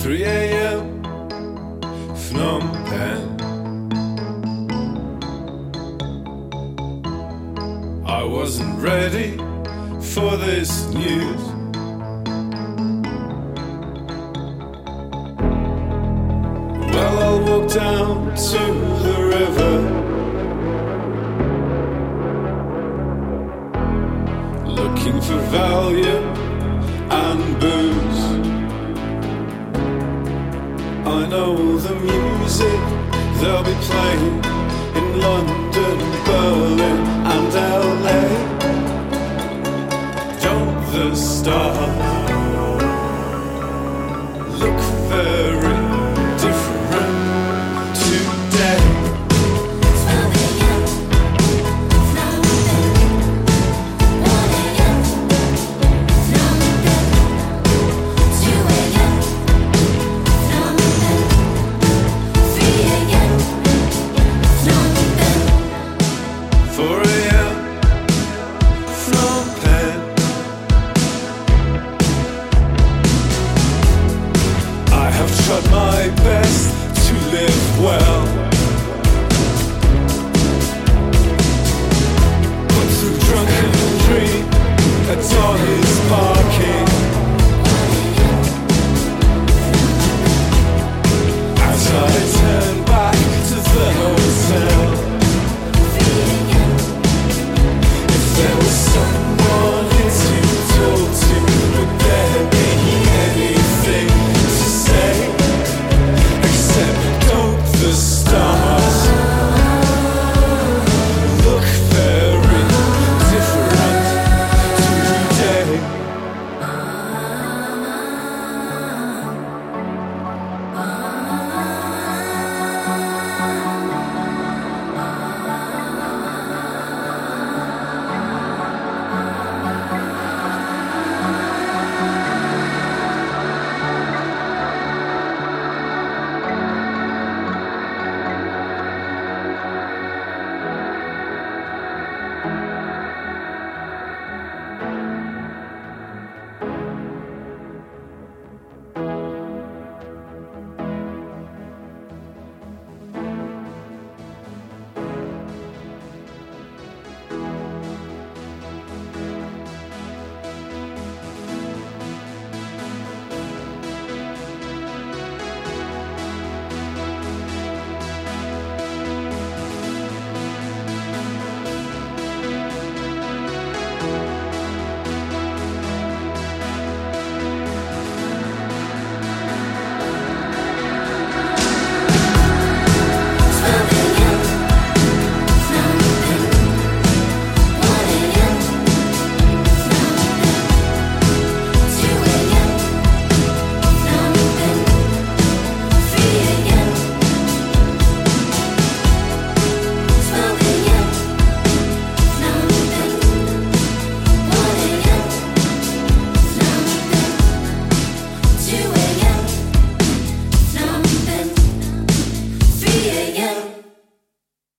3 a.m. Phnom Penh. I wasn't ready for this news. Well, I'll walk down to the river. Looking for Valium and booze. I know the music they'll be playing in London, Berlin, and LA. Don't the stars tried my best to live well.